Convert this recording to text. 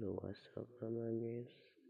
luas apa namanya